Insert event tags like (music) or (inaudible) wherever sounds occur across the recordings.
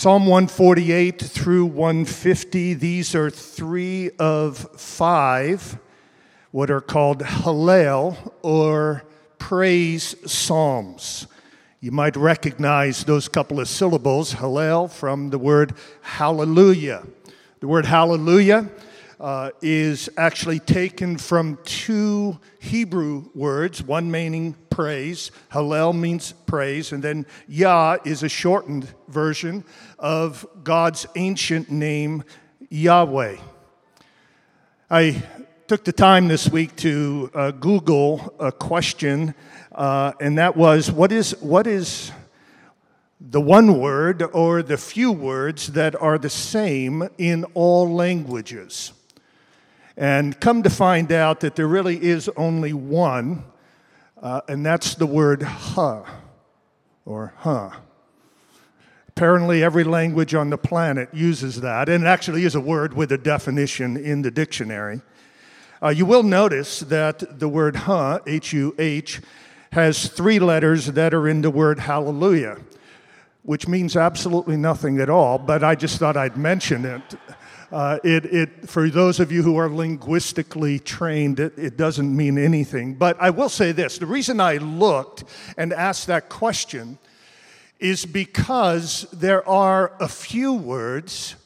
Psalm 148 through 150, these are three of five what are called Hallel or praise psalms. You might recognize those couple of syllables, Hallel, from the word hallelujah. The word hallelujah uh, is actually taken from two Hebrew words, one meaning praise. Hallel means praise, and then Yah is a shortened version of God's ancient name, Yahweh. I took the time this week to uh, Google a question, uh, and that was what is, what is the one word or the few words that are the same in all languages? And come to find out that there really is only one, uh, and that's the word huh or huh. Apparently, every language on the planet uses that, and it actually is a word with a definition in the dictionary. Uh, you will notice that the word huh, H U H, has three letters that are in the word hallelujah, which means absolutely nothing at all, but I just thought I'd mention it. Uh, it, it, for those of you who are linguistically trained, it, it doesn't mean anything. But I will say this the reason I looked and asked that question is because there are a few words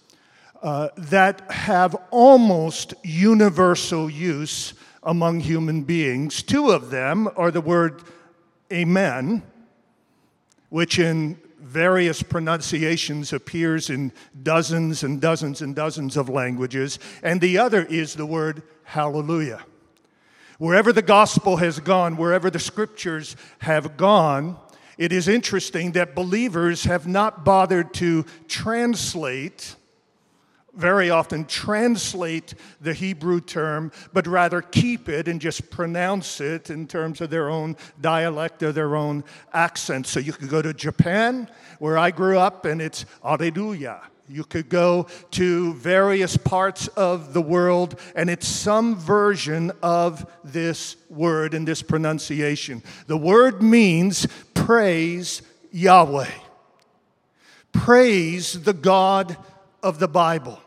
uh, that have almost universal use among human beings. Two of them are the word amen, which in various pronunciations appears in dozens and dozens and dozens of languages, and the other is the word hallelujah. Wherever the gospel has gone, wherever the scriptures have gone, it is interesting that believers have not bothered to translate very often translate the Hebrew term, but rather keep it and just pronounce it in terms of their own dialect or their own accent. So you could go to Japan, where I grew up, and it's Alleluia. You could go to various parts of the world, and it's some version of this word and this pronunciation. The word means praise Yahweh, praise the God of the Bible.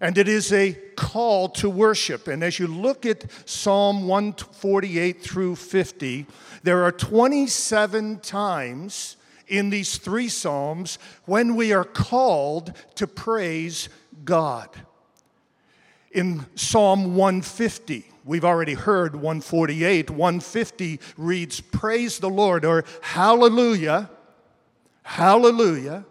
And it is a call to worship. And as you look at Psalm 148 through 50, there are 27 times in these three Psalms when we are called to praise God. In Psalm 150, we've already heard 148, 150 reads, Praise the Lord, or Hallelujah, Hallelujah.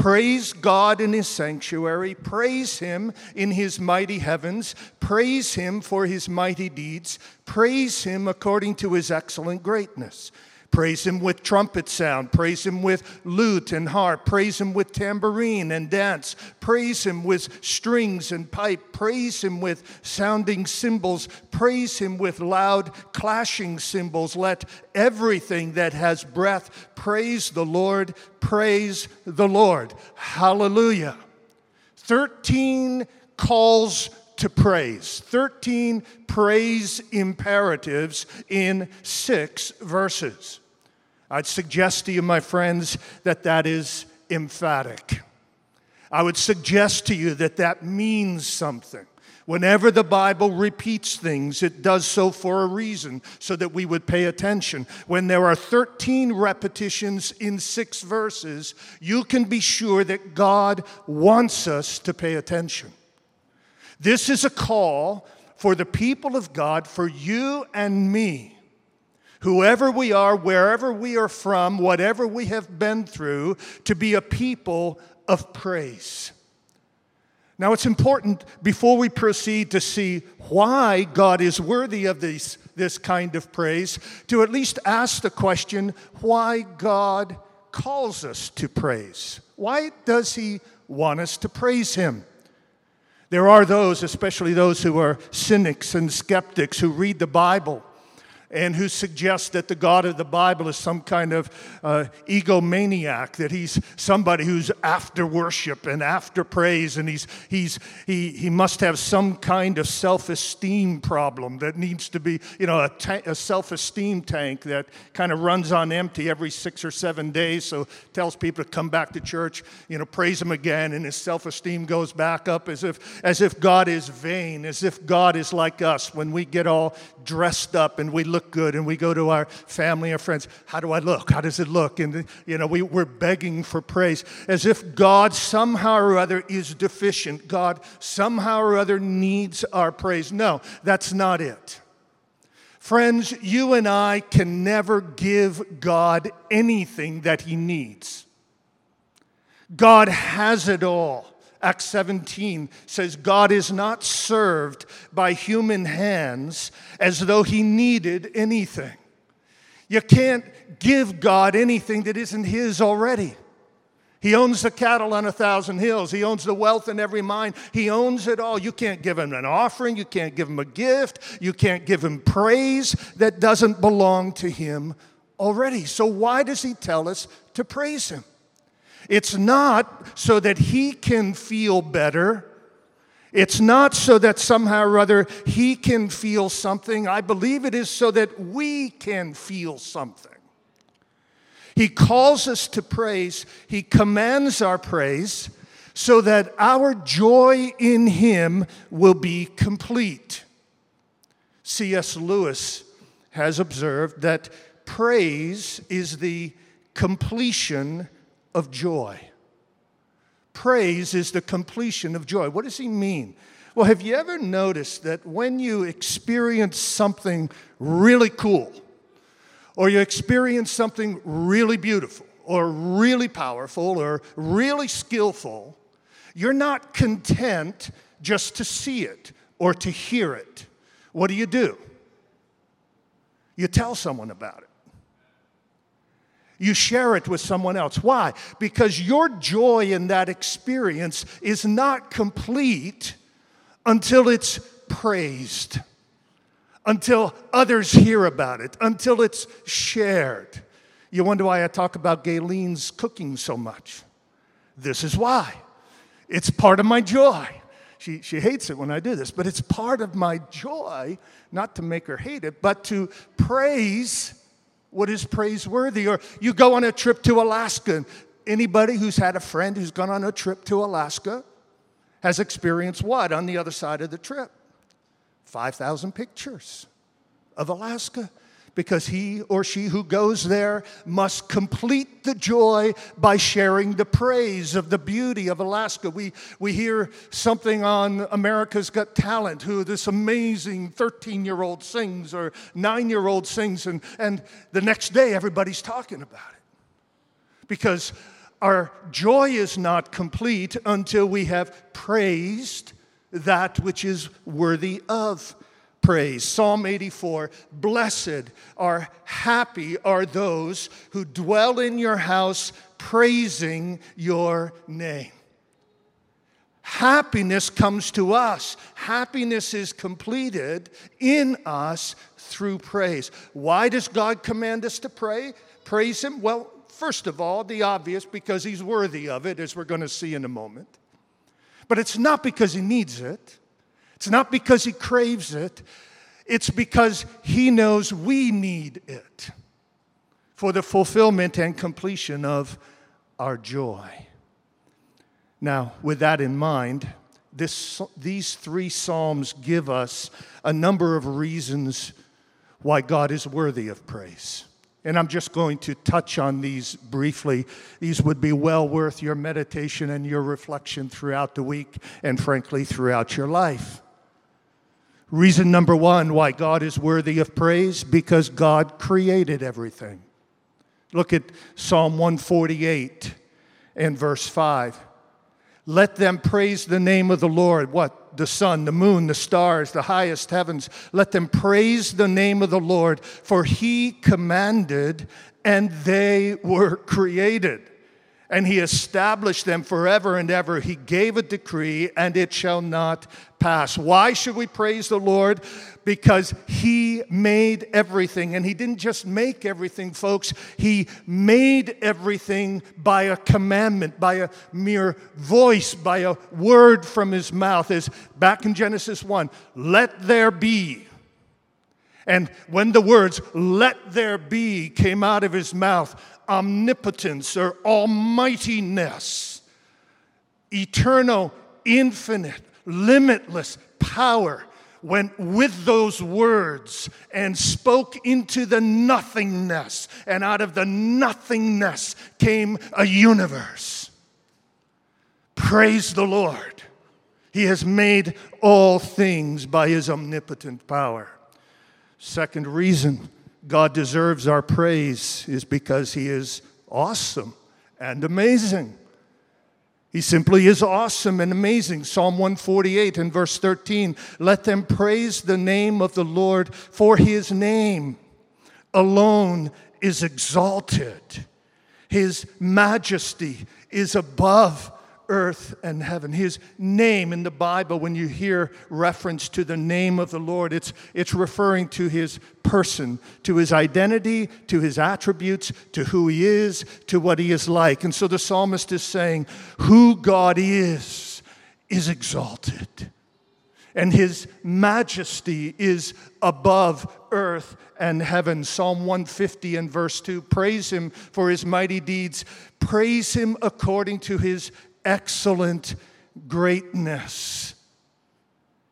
Praise God in His sanctuary. Praise Him in His mighty heavens. Praise Him for His mighty deeds. Praise Him according to His excellent greatness. Praise him with trumpet sound. Praise him with lute and harp. Praise him with tambourine and dance. Praise him with strings and pipe. Praise him with sounding cymbals. Praise him with loud clashing cymbals. Let everything that has breath praise the Lord. Praise the Lord. Hallelujah. 13 calls to praise. 13 praise imperatives in six verses. I'd suggest to you, my friends, that that is emphatic. I would suggest to you that that means something. Whenever the Bible repeats things, it does so for a reason, so that we would pay attention. When there are 13 repetitions in six verses, you can be sure that God wants us to pay attention. This is a call for the people of God, for you and me, whoever we are, wherever we are from, whatever we have been through, to be a people of praise. Now, it's important before we proceed to see why God is worthy of this, this kind of praise to at least ask the question why God calls us to praise. Why does He want us to praise Him? There are those, especially those who are cynics and skeptics, who read the Bible and who suggests that the God of the Bible is some kind of uh, egomaniac, that he's somebody who's after worship and after praise, and he's, he's, he, he must have some kind of self esteem problem that needs to be, you know, a, ta- a self esteem tank that kind of runs on empty every six or seven days, so tells people to come back to church, you know, praise him again, and his self esteem goes back up as if, as if God is vain, as if God is like us. When we get all dressed up and we look good and we go to our family and friends. How do I look? How does it look? And, you know, we, we're begging for praise as if God somehow or other is deficient. God somehow or other needs our praise. No, that's not it. Friends, you and I can never give God anything that He needs. God has it all. Acts 17 says, God is not served by human hands as though he needed anything. You can't give God anything that isn't his already. He owns the cattle on a thousand hills. He owns the wealth in every mine. He owns it all. You can't give him an offering. You can't give him a gift. You can't give him praise that doesn't belong to him already. So, why does he tell us to praise him? It's not so that he can feel better. It's not so that somehow or other he can feel something. I believe it is so that we can feel something. He calls us to praise, he commands our praise so that our joy in him will be complete. C.S. Lewis has observed that praise is the completion of joy. Praise is the completion of joy. What does he mean? Well, have you ever noticed that when you experience something really cool, or you experience something really beautiful, or really powerful, or really skillful, you're not content just to see it or to hear it. What do you do? You tell someone about it you share it with someone else. Why? Because your joy in that experience is not complete until it's praised, until others hear about it, until it's shared. You wonder why I talk about Gayleen's cooking so much. This is why. It's part of my joy. She, she hates it when I do this, but it's part of my joy, not to make her hate it, but to praise what is praiseworthy. Or you go on a trip to Alaska. Anybody who's had a friend who's gone on a trip to Alaska has experienced what on the other side of the trip? 5,000 pictures of Alaska because he or she who goes there must complete the joy by sharing the praise of the beauty of Alaska. We, we hear something on America's Got Talent, who this amazing 13 year old sings or nine year old sings, and, and the next day everybody's talking about it. Because our joy is not complete until we have praised that which is worthy of praise. Psalm 84 Blessed are happy are those who dwell in your house, praising your name. Happiness comes to us. Happiness is completed in us through praise. Why does God command us to pray? Praise Him? Well, first of all, the obvious, because He's worthy of it, as we're going to see in a moment. But it's not because He needs it. It's not because he craves it, it's because he knows we need it for the fulfillment and completion of our joy. Now, with that in mind, this, these three Psalms give us a number of reasons why God is worthy of praise. And I'm just going to touch on these briefly. These would be well worth your meditation and your reflection throughout the week and, frankly, throughout your life. Reason number one why God is worthy of praise because God created everything. Look at Psalm 148 and verse 5. Let them praise the name of the Lord. What? The sun, the moon, the stars, the highest heavens. Let them praise the name of the Lord, for he commanded and they were created. And he established them forever and ever. He gave a decree and it shall not Why should we praise the Lord? Because He made everything. And He didn't just make everything, folks. He made everything by a commandment, by a mere voice, by a word from His mouth. As back in Genesis 1, let there be. And when the words, let there be, came out of his mouth, omnipotence or almightiness, eternal, infinite, limitless power went with those words and spoke into the nothingness. And out of the nothingness came a universe. Praise the Lord. He has made all things by his omnipotent power. Second reason God deserves our praise is because he is awesome and amazing. He simply is awesome and amazing. Psalm 148 and verse 13 let them praise the name of the Lord, for his name alone is exalted. His majesty is above earth and heaven. His name in the Bible, when you hear reference to the name of the Lord, it's, it's referring to his person, to his identity, to his attributes, to who he is, to what he is like. And so the psalmist is saying, Who God is, is exalted. And his majesty is above earth and heaven. Psalm 150 and verse 2 Praise him for his mighty deeds. Praise him according to his excellent greatness.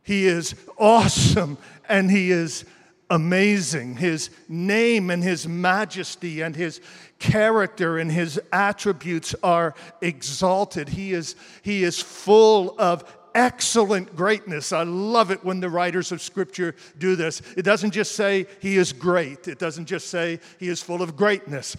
He is awesome and he is amazing. His name and his majesty and his character and his attributes are exalted. He is, he is full of excellent greatness. I love it when the writers of Scripture do this. It doesn't just say he is great, it doesn't just say he is full of greatness.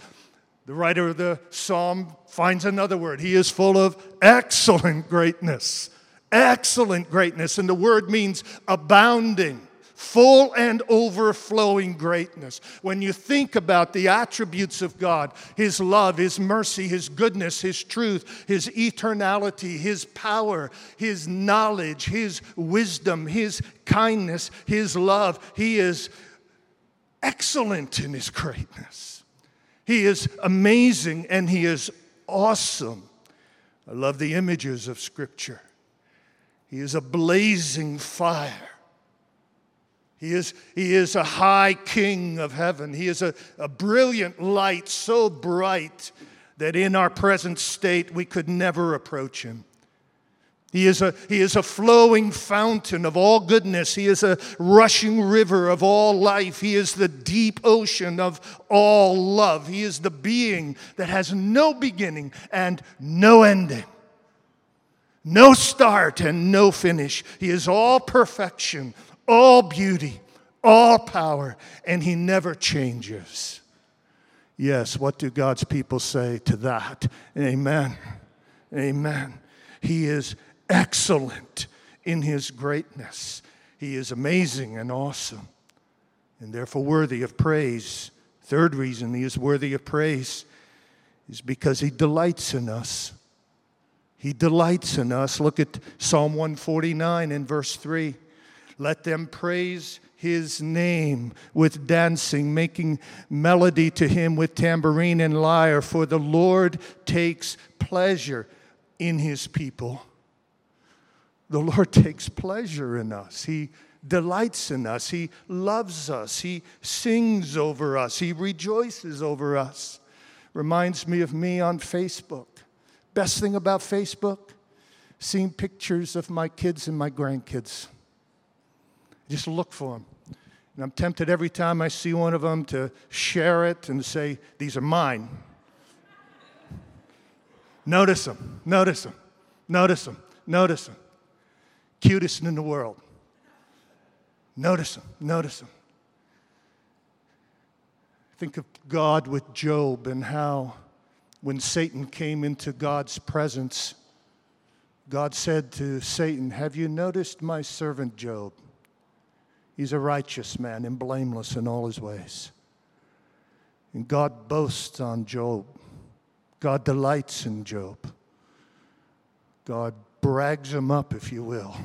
The writer of the psalm finds another word. He is full of excellent greatness. Excellent greatness. And the word means abounding, full and overflowing greatness. When you think about the attributes of God His love, His mercy, His goodness, His truth, His eternality, His power, His knowledge, His wisdom, His kindness, His love, He is excellent in His greatness. He is amazing and He is awesome. I love the images of Scripture. He is a blazing fire. He is, he is a high king of heaven. He is a, a brilliant light, so bright that in our present state we could never approach him. He is, a, he is a flowing fountain of all goodness. He is a rushing river of all life. He is the deep ocean of all love. He is the being that has no beginning and no ending, no start and no finish. He is all perfection, all beauty, all power, and He never changes. Yes, what do God's people say to that? Amen. Amen. He is excellent in his greatness. He is amazing and awesome, and therefore worthy of praise. Third reason he is worthy of praise is because he delights in us. He delights in us. Look at Psalm 149 in verse 3. Let them praise his name with dancing, making melody to him with tambourine and lyre, for the Lord takes pleasure in his people the Lord (laughs) takes pleasure in us. He delights in us. He loves us. He sings over us. He rejoices over us. Reminds me of me on Facebook. Best thing about Facebook? Seeing pictures of my kids and my grandkids. Just look for them. And I'm tempted every time I see one of them to share it and say, These are mine. Notice them, notice them, notice them, notice them cutest in the world. Notice them, notice them. Think of God with Job and how when Satan came into God's presence, God said to Satan, Have you noticed my servant Job? He's a righteous man and blameless in all his ways. And God boasts on Job. God delights in Job. God brags him up, if you will,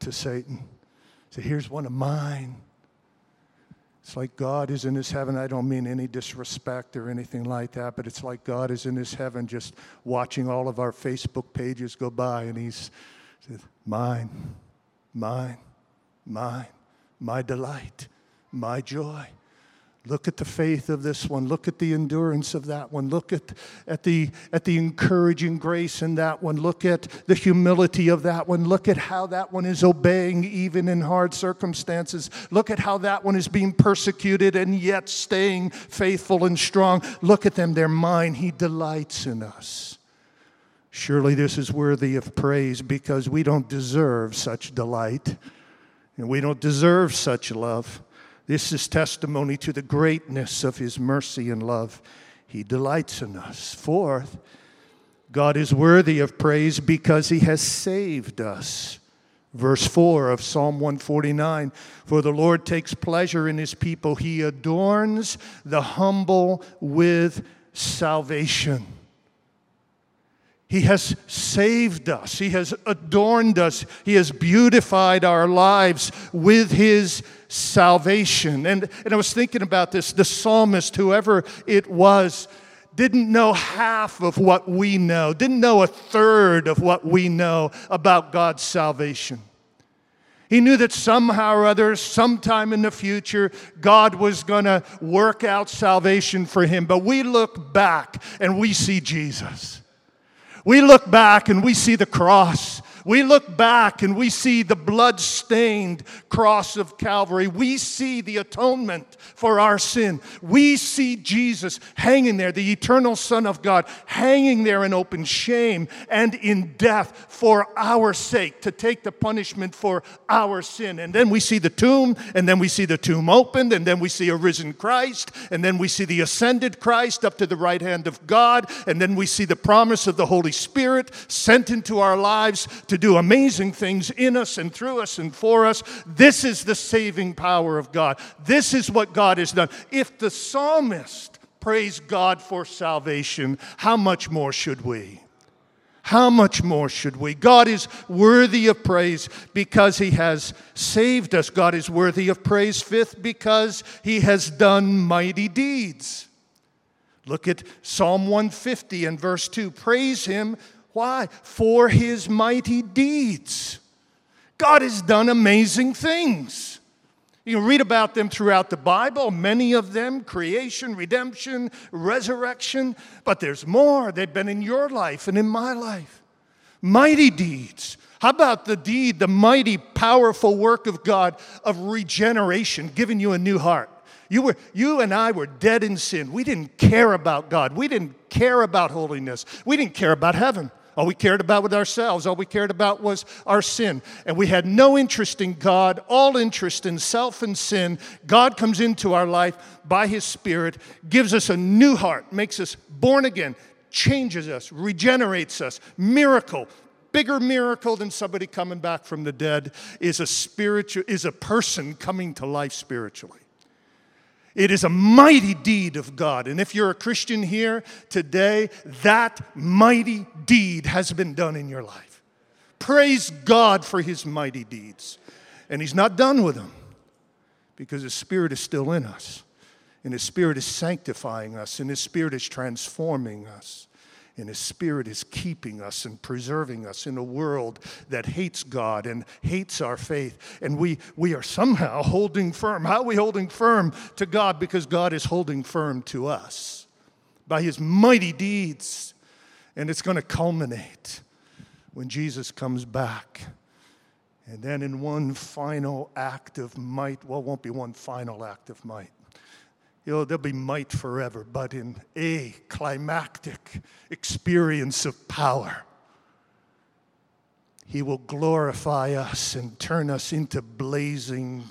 to Satan. Say, here's one of mine. It's like God is in his heaven. I don't mean any disrespect or anything like that, but it's like God is in his heaven just watching all of our Facebook pages go by and he's says, mine, mine, mine, my delight, my joy. Look at the faith of this one. Look at the endurance of that one. Look at, at, the, at the encouraging grace in that one. Look at the humility of that one. Look at how that one is obeying even in hard circumstances. Look at how that one is being persecuted and yet staying faithful and strong. Look at them. They're mine. He delights in us. Surely this is worthy of praise because we don't deserve such delight and we don't deserve such love. This is testimony to the greatness of his mercy and love. He delights in us. Fourth, God is worthy of praise because he has saved us. Verse 4 of Psalm 149 For the Lord takes pleasure in his people, he adorns the humble with salvation. He has saved us. He has adorned us. He has beautified our lives with His salvation. And, and I was thinking about this. The psalmist, whoever it was, didn't know half of what we know, didn't know a third of what we know about God's salvation. He knew that somehow or other, sometime in the future, God was going to work out salvation for him. But we look back and we see Jesus. We look back and we see the cross. We look back and we see the blood stained cross of Calvary. We see the atonement for our sin. We see Jesus hanging there, the eternal Son of God, hanging there in open shame and in death for our sake to take the punishment for our sin. And then we see the tomb, and then we see the tomb opened, and then we see a risen Christ, and then we see the ascended Christ up to the right hand of God, and then we see the promise of the Holy Spirit sent into our lives to to do amazing things in us and through us and for us. This is the saving power of God. This is what God has done. If the psalmist praised God for salvation, how much more should we? How much more should we? God is worthy of praise because He has saved us. God is worthy of praise, fifth, because He has done mighty deeds. Look at Psalm 150 and verse 2. Praise Him why? For his mighty deeds. God has done amazing things. You read about them throughout the Bible, many of them creation, redemption, resurrection, but there's more. They've been in your life and in my life. Mighty deeds. How about the deed, the mighty, powerful work of God of regeneration, giving you a new heart? You, were, you and I were dead in sin. We didn't care about God. We didn't care about holiness. We didn't care about heaven. All we cared about was ourselves. All we cared about was our sin. And we had no interest in God, all interest in self and sin. God comes into our life by His Spirit, gives us a new heart, makes us born again, changes us, regenerates us. Miracle. Bigger miracle than somebody coming back from the dead is a spiritual is a person coming to life spiritually. It is a mighty deed of God. And if you're a Christian here today, that mighty deed has been done in your life. Praise God for his mighty deeds. And he's not done with them because his spirit is still in us. And his spirit is sanctifying us, and his spirit is transforming us and His Spirit is keeping us and preserving us in a world that hates God and hates our faith. And we, we are somehow (laughs) holding firm. How are we holding firm to God? Because God is holding firm to us by His mighty deeds. And it's going to culminate when Jesus comes back. And then in one final act of might, well, won't be one final act of might you know, there'll be might forever, but in a climactic experience of power, He will glorify us and turn us into blazing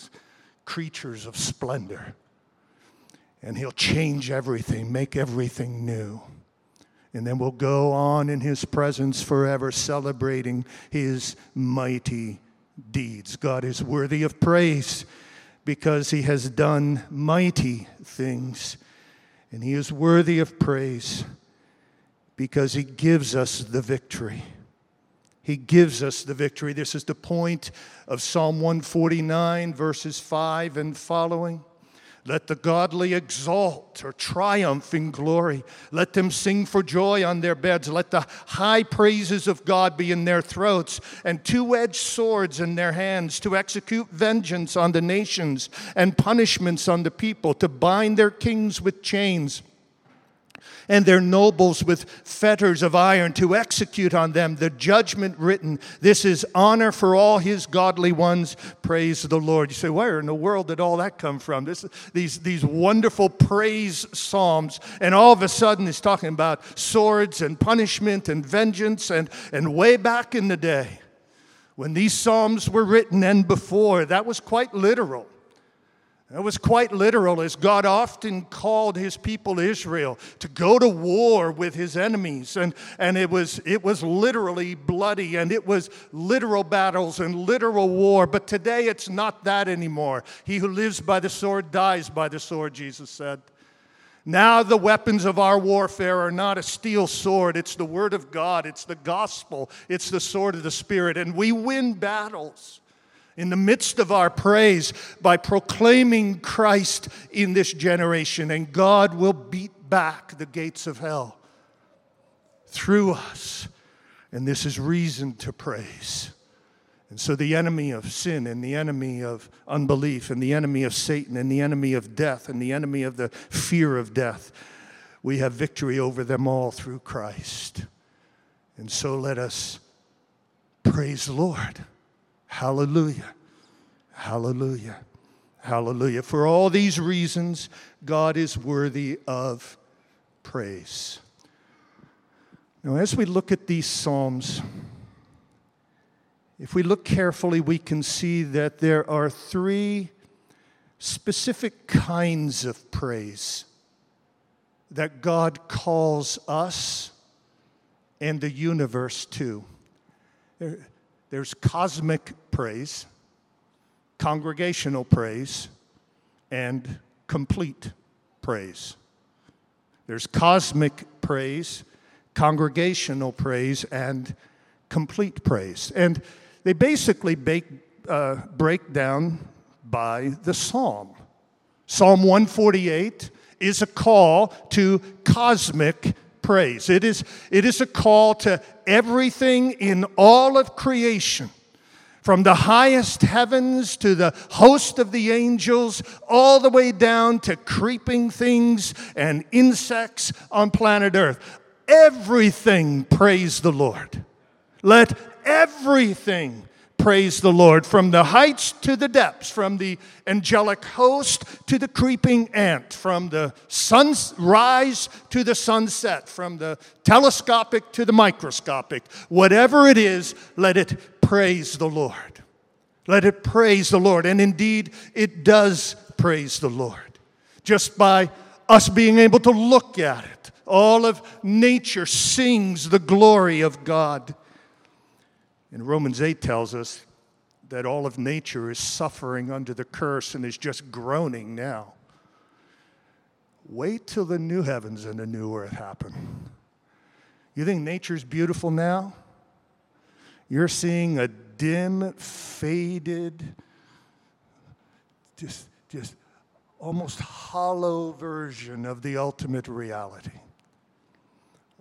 creatures of splendor. And He'll change everything, make everything new. And then we'll go on in His presence forever, celebrating His mighty deeds. God is worthy of praise because he has done mighty things. And he is worthy of praise because he gives us the victory. He gives us the victory. This is the point of Psalm 149, verses 5 and following. Let the godly exalt or triumph in glory. Let them sing for joy on their beds. Let the high praises of God be in their throats and two edged swords in their hands to execute vengeance on the nations and punishments on the people, to bind their kings with chains and their nobles with fetters of iron to execute on them the judgment written. This is honor for all his godly ones. Praise the Lord. You say, where in the world did all that come from? This, these, these wonderful praise psalms. And all of a sudden, he's talking about swords and punishment and vengeance. And, and way back in the day, when these psalms were written and before, that was quite literal. It was quite literal, as God often called his people Israel to go to war with his enemies. And, and it, was, it was literally bloody, and it was literal battles and literal war. But today it's not that anymore. He who lives by the sword dies by the sword, Jesus said. Now, the weapons of our warfare are not a steel sword, it's the word of God, it's the gospel, it's the sword of the Spirit, and we win battles in the midst of our praise by proclaiming Christ in this generation, and God will beat back the gates of hell through us. And this is reason to praise. And so, the enemy of sin, and the enemy of unbelief, and the enemy of Satan, and the enemy of death, and the enemy of the fear of death, we have victory over them all through Christ. And so, let us praise the Lord. Hallelujah. Hallelujah. Hallelujah. For all these reasons, God is worthy of praise. Now, as we look at these Psalms, if we look carefully, we can see that there are three specific kinds of praise that God calls us and the universe to. There, there's cosmic praise, congregational praise, and complete praise. There's cosmic praise, congregational praise, and complete praise. And they basically bake, uh, break down by the psalm. Psalm 148 is a call to cosmic praise. It is, it is a call to everything in all of creation, from the highest heavens to the host of the angels, all the way down to creeping things and insects on planet Earth. Everything praise the Lord. Let everything praise the Lord, from the heights to the depths, from the angelic host to the creeping ant, from the sunrise to the sunset, from the telescopic to the microscopic. Whatever it is, let it praise the Lord. Let it praise the Lord. And indeed, it does praise the Lord. Just by us being able to look at it, all of nature sings the glory of God. And Romans 8 tells us that all of nature is suffering under the curse and is just groaning now. Wait till the new heavens and the new earth happen. You think nature's beautiful now? You're seeing a dim, faded, just, just almost hollow version of the ultimate reality.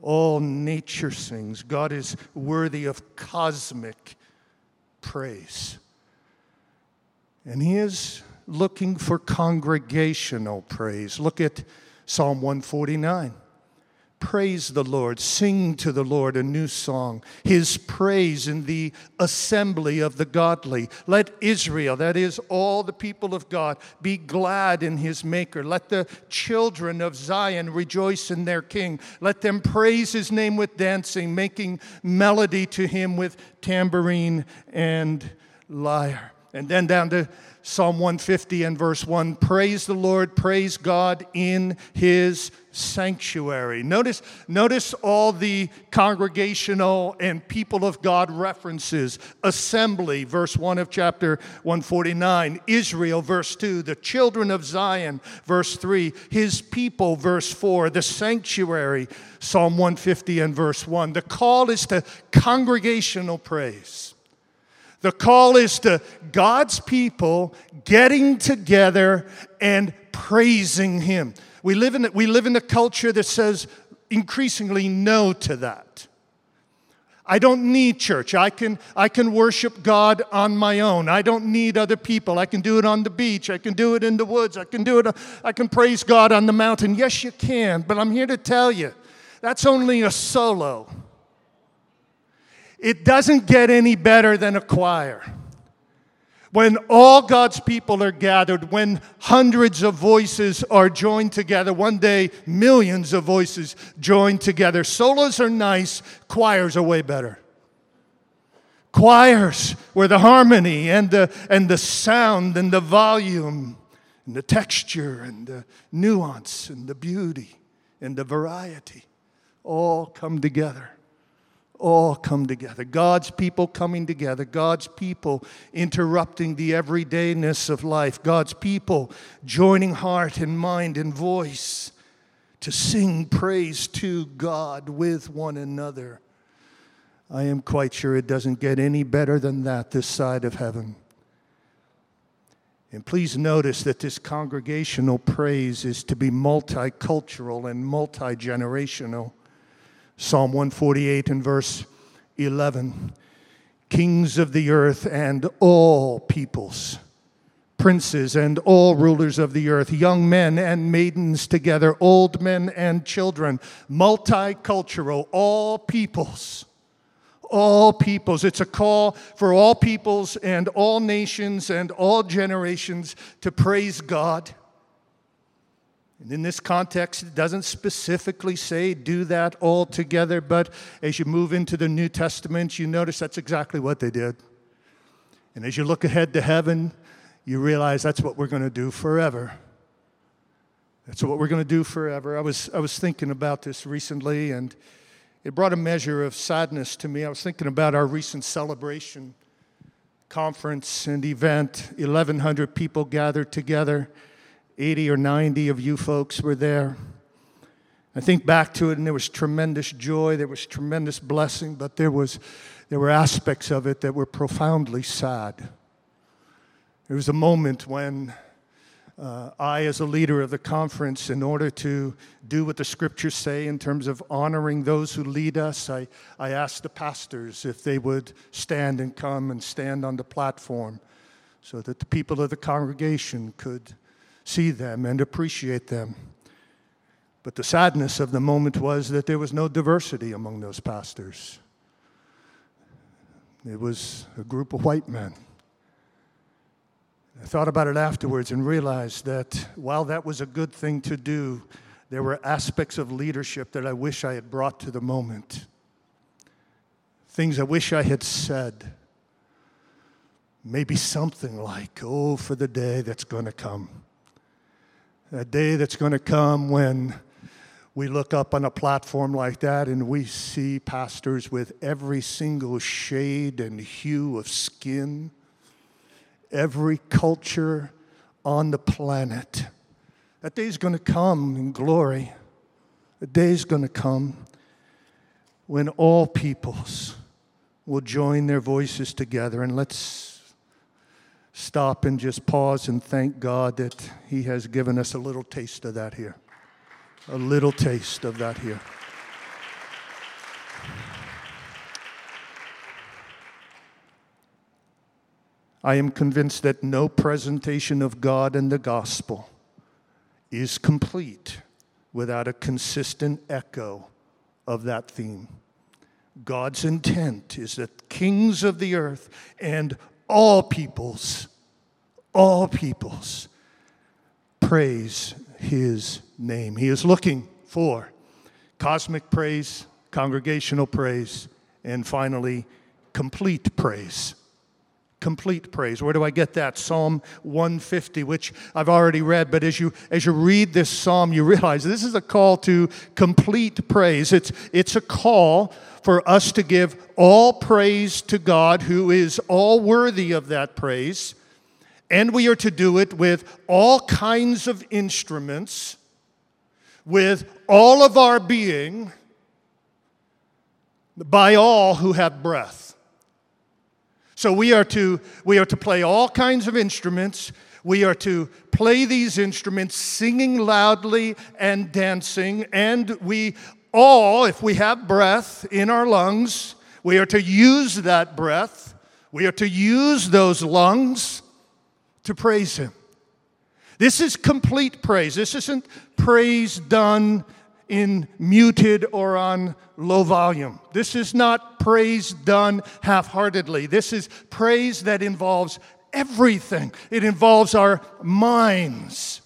All nature sings. God is worthy of cosmic praise. And He is looking for congregational praise. Look at Psalm 149. Praise the Lord. Sing to the Lord a new song. His praise in the assembly of the godly. Let Israel, that is, all the people of God, be glad in his Maker. Let the children of Zion rejoice in their King. Let them praise his name with dancing, making melody to him with tambourine and lyre. And then down to Psalm 150 and verse 1 Praise the Lord, praise God in his sanctuary. Notice, notice all the congregational and people of God references. Assembly, verse 1 of chapter 149. Israel, verse 2. The children of Zion, verse 3. His people, verse 4. The sanctuary, Psalm 150 and verse 1. The call is to congregational praise. The call is to God's people getting together and praising Him. We live in, we live in a culture that says increasingly no to that. I don't need church. I can, I can worship God on my own. I don't need other people. I can do it on the beach. I can do it in the woods. I can do it. I can praise God on the mountain. Yes, you can. But I'm here to tell you that's only a solo. It doesn't get any better than a choir. When all God's people are gathered, when hundreds of voices are joined together, one day millions of voices join together. Solos are nice, choirs are way better. Choirs where the harmony and the, and the sound and the volume and the texture and the nuance and the beauty and the variety all come together all come together. God's people coming together. God's people interrupting the everydayness of life. God's people joining heart and mind and voice to sing praise to God with one another. I am quite sure it doesn't get any better than that this side of heaven. And please notice that this congregational praise is to be multicultural and multi generational. Psalm 148 and verse 11 Kings of the earth and all peoples, princes and all rulers of the earth, young men and maidens together, old men and children, multicultural, all peoples. All peoples. It's a call for all peoples and all nations and all generations to praise God and in this context, it doesn't specifically say do that all together, but as you move into the New Testament, you notice that's exactly what they did. And as you look ahead to heaven, you realize that's what we're going to do forever. That's what we're going to do forever. I was, I was thinking about this recently, and it brought a measure of sadness to me. I was thinking about our recent celebration, conference, and event. 1,100 people gathered together. 80 or 90 of you folks were there. I think back to it, and there was tremendous joy, there was tremendous blessing, but there, was, there were aspects of it that were profoundly sad. There was a moment when uh, I, as a leader of the conference, in order to do what the scriptures say in terms of honoring those who lead us, I, I asked the pastors if they would stand and come and stand on the platform so that the people of the congregation could see them and appreciate them. But the sadness of the moment was that there was no diversity among those pastors. It was a group of white men. I thought about it afterwards and realized that while that was a good thing to do, there were aspects of leadership that I wish I had brought to the moment. Things I wish I had said. Maybe something like, oh, for the day that's going to come a day that's going to come when we look up on a platform like that and we see pastors with every single shade and hue of skin, every culture on the planet. That day is going to come in glory. The day is going to come when all peoples will join their voices together. And let's stop and just pause and thank God that He has given us a little taste of that here. A little taste of that here. I am convinced that no presentation of God and the gospel is complete without a consistent echo of that theme. God's intent is that kings of the earth and all peoples, all peoples praise his name. He is looking for cosmic praise, congregational praise, and finally, complete praise. Complete praise. Where do I get that? Psalm 150, which I've already read, but as you as you read this psalm, you realize this is a call to complete praise. It's it's a call for us to give all praise to God who is all worthy of that praise. And we are to do it with all kinds of instruments, with all of our being, by all who have breath. So we are to, we are to play all kinds of instruments. We are to play these instruments singing loudly and dancing. And we all, if we have breath in our lungs, we are to use that breath. We are to use those lungs to praise Him. This is complete praise. This isn't praise done in muted or on low volume. This is not praise done half heartedly. This is praise that involves everything, it involves our minds.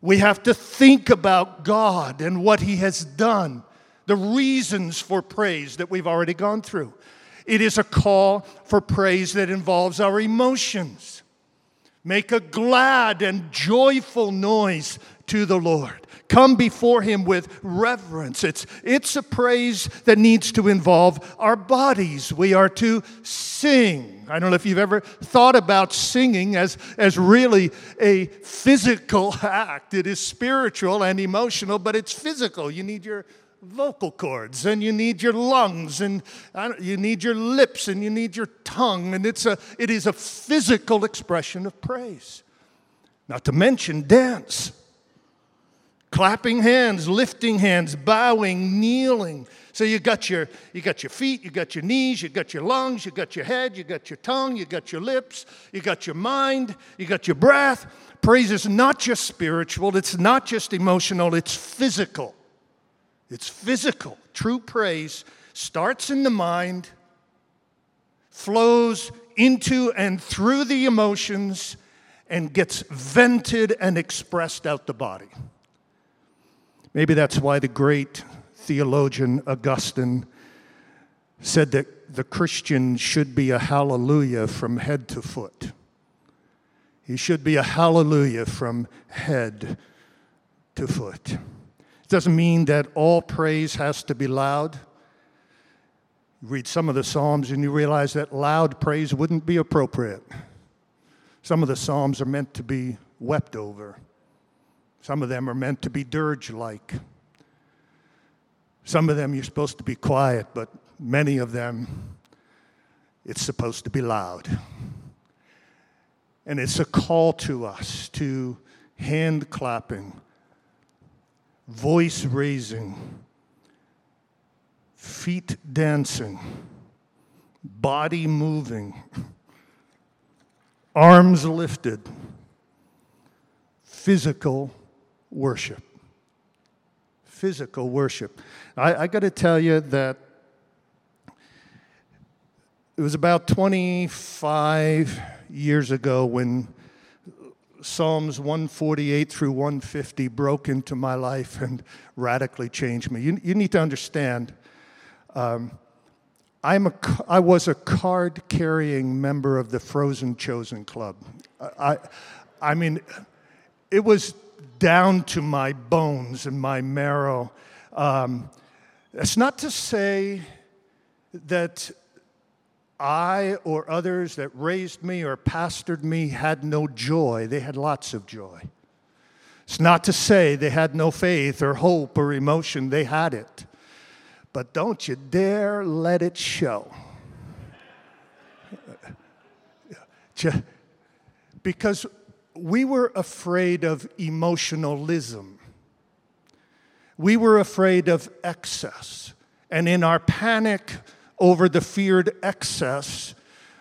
We have to think about God and what He has done, the reasons for praise that we've already gone through. It is a call for praise that involves our emotions. Make a glad and joyful noise to the Lord. Come before Him with reverence. It's, it's a praise that needs to involve our bodies. We are to sing. I don't know if you've ever thought about singing as, as really a physical (laughs) act. It is spiritual and emotional, but it's physical. You need your vocal cords and you need your lungs and you need your lips and you need your tongue and it's a it is a physical expression of praise not to mention dance clapping hands lifting hands bowing kneeling so you got your you got your feet you got your knees you got your lungs you got your head you got your tongue you got your lips you got your mind you got your breath praise is not just spiritual it's not just emotional it's physical it's physical. True praise starts in the mind, flows into and through the emotions, and gets vented and expressed out the body. Maybe that's why the great theologian Augustine said that the Christian should be a hallelujah from head to foot. He should be a hallelujah from head to foot. It doesn't mean that all praise has to be loud. You read some of the Psalms and you realize that loud praise wouldn't be appropriate. Some of the Psalms are meant to be wept over, some of them are meant to be dirge like. Some of them you're supposed to be quiet, but many of them it's supposed to be loud. And it's a call to us to hand clapping voice raising, feet dancing, body moving, arms lifted, physical worship. Physical worship. I, I got to tell you that it was about 25 years ago when Psalms 148 through 150 broke into my life and radically changed me. You, you need to understand, um, I'm a, I was a card carrying member of the Frozen Chosen Club. I, I mean, it was down to my bones and my marrow. Um, that's not to say that I or others that raised me or pastored me had no joy. They had lots of joy. It's not to say they had no faith or hope or emotion, they had it. But don't you dare let it show. (laughs) Because we were afraid of emotionalism. We were afraid of excess. And in our panic, over the feared excess,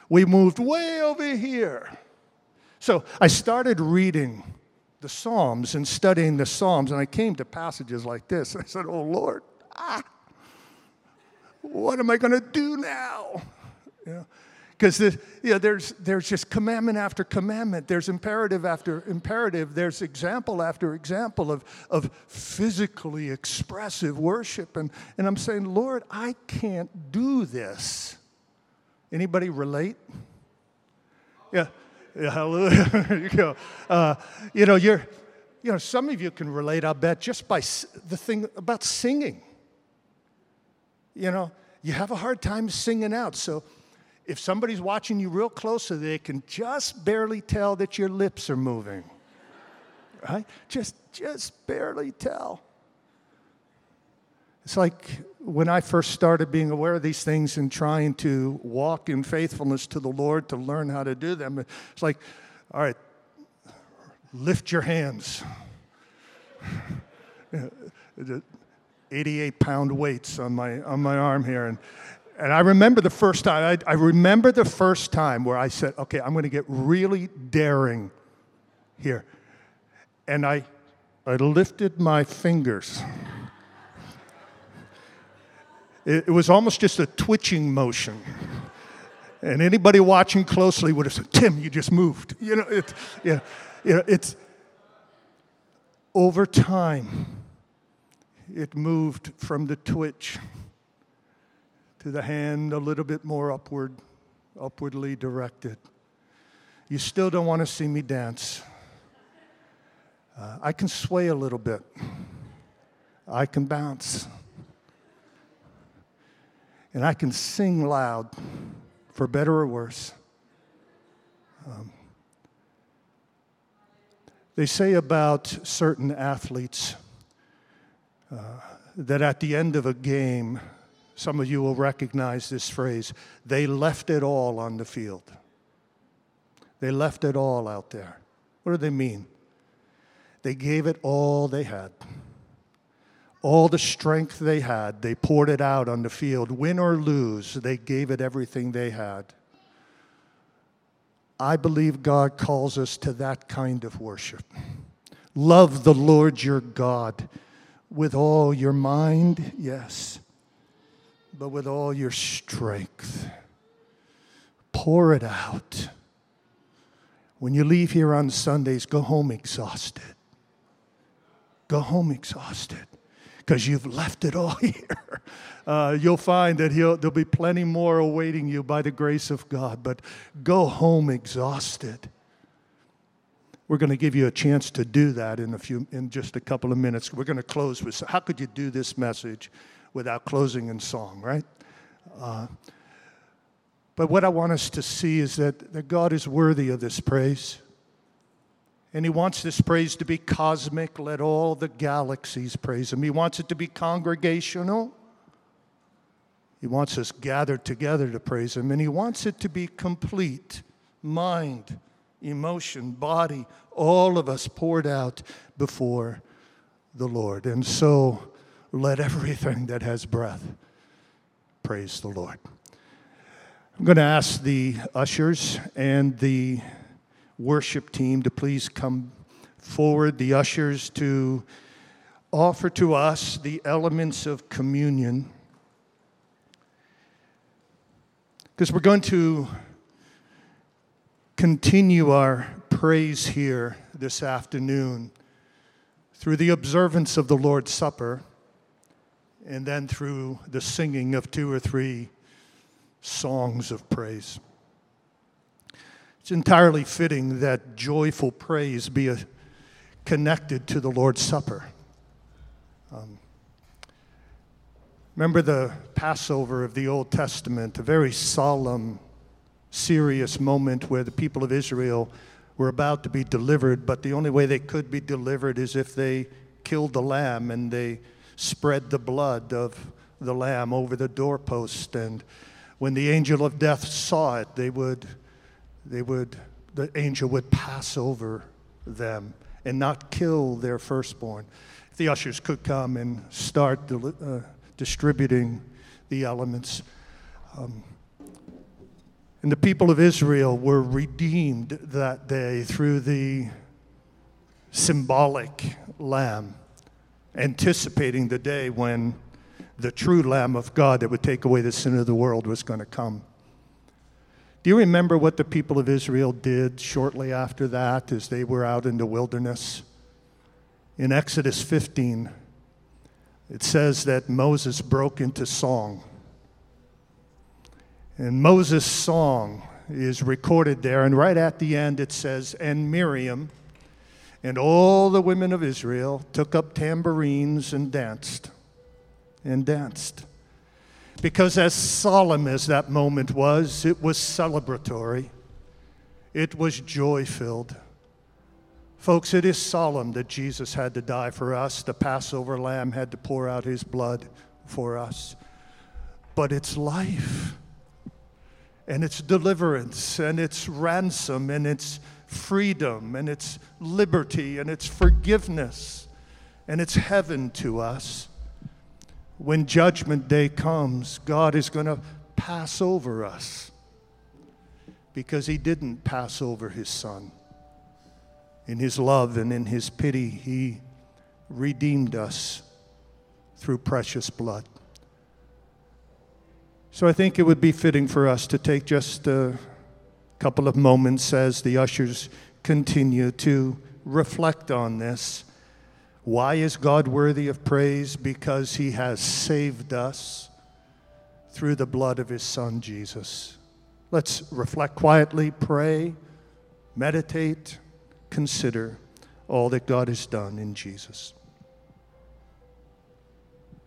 we moved way over here. So I started reading the Psalms and studying the Psalms, and I came to passages like this. (laughs) I said, Oh Lord, ah, what am I going to do now? You know, because you know, there's, there's just commandment after commandment, there's imperative after imperative, there's example after example of, of physically expressive worship. And, and I'm saying, Lord, I can't do this. Anybody relate? Yeah, yeah, hallelujah. (laughs) there you go. Uh, you know, you're, you know, some of you can relate, I bet, just by the thing about singing. You know, you have a hard time singing out. So if somebody's watching you real close so they can just barely tell that your lips are moving. Right? Just just barely tell. It's like when I first started being aware of these things and trying to walk in faithfulness to the Lord to learn how to do them. It's like, all right, lift your hands. (laughs) 88 pound weights on my, on my arm here. And, and I remember the first time, I, I remember the first time where I said, okay, I'm going to get really daring here. And I, I lifted my fingers. It, it was almost just a twitching motion. And anybody watching closely would have said, Tim, you just moved. You know, it, you know, you know it's over time, it moved from the twitch to the hand a little bit more upward, upwardly directed. You still don't want to see me dance. Uh, I can sway a little bit. I can bounce. And I can sing loud, for better or worse. Um, they say about certain athletes uh, that at the end of a game, some of you will recognize this phrase, they left it all on the field. They left it all out there. What do they mean? They gave it all they had. All the strength they had, they poured it out on the field. Win or lose, they gave it everything they had. I believe God calls us to that kind of worship. Love the Lord your God with all your mind, yes, but with all your strength. Pour it out. When you leave here on Sundays, go home exhausted. Go home exhausted because you've left it all (laughs) here. Uh, you'll find that there'll be plenty more awaiting you by the grace of God, but go home exhausted. We're going to give you a chance to do that in a few, in just a couple of minutes. We're going to close with how could you do this message without closing in song, right? Uh, but what I want us to see is that, that God is worthy of this praise. And he wants this praise to be cosmic. Let all the galaxies praise him. He wants it to be congregational. He wants us gathered together to praise him. And he wants it to be complete mind, emotion, body, all of us poured out before the Lord. And so let everything that has breath praise the Lord. I'm going to ask the ushers and the worship team to please come forward, the ushers to offer to us the elements of communion. Because we're going to continue our praise here this afternoon through the observance of the Lord's Supper and then through the singing of two or three songs of praise. It's entirely fitting that joyful praise be a, connected to the Lord's Supper. Um, remember the Passover of the Old Testament, a very solemn, serious moment where the people of Israel were about to be delivered, but the only way they could be delivered is if they killed the lamb and they spread the blood of the lamb over the doorpost. And when the angel of death saw it, they would they would, the angel would pass over them and not kill their firstborn. If the ushers could come and start uh, distributing the elements. Um, and the people of Israel were redeemed that day through the symbolic lamb, anticipating the day when the true Lamb of God that would take away the sin of the world was going to come. Do you remember what the people of Israel did shortly after that as they were out in the wilderness? In Exodus 15, it says that Moses broke into song. And Moses' song is recorded there. And right at the end, it says, And Miriam and all the women of Israel took up tambourines and danced, and danced. Because as solemn as that moment was, it was celebratory, it was joy filled. Folks, it is solemn that Jesus had to die for us. The Passover lamb had to pour out his blood for us. But it's life, and it's deliverance, and it's ransom, and it's freedom, and it's liberty, and it's forgiveness, and it's heaven to us. When judgment day comes, God is going to pass over us because he didn't pass over his son. In his love and in his pity, he redeemed us through precious blood. So I think it would be fitting for us to take just a couple of moments as the ushers continue to reflect on this. Why is God worthy of praise? Because he has saved us through the blood of his son, Jesus. Let's reflect quietly, pray, meditate consider all that God has done in Jesus.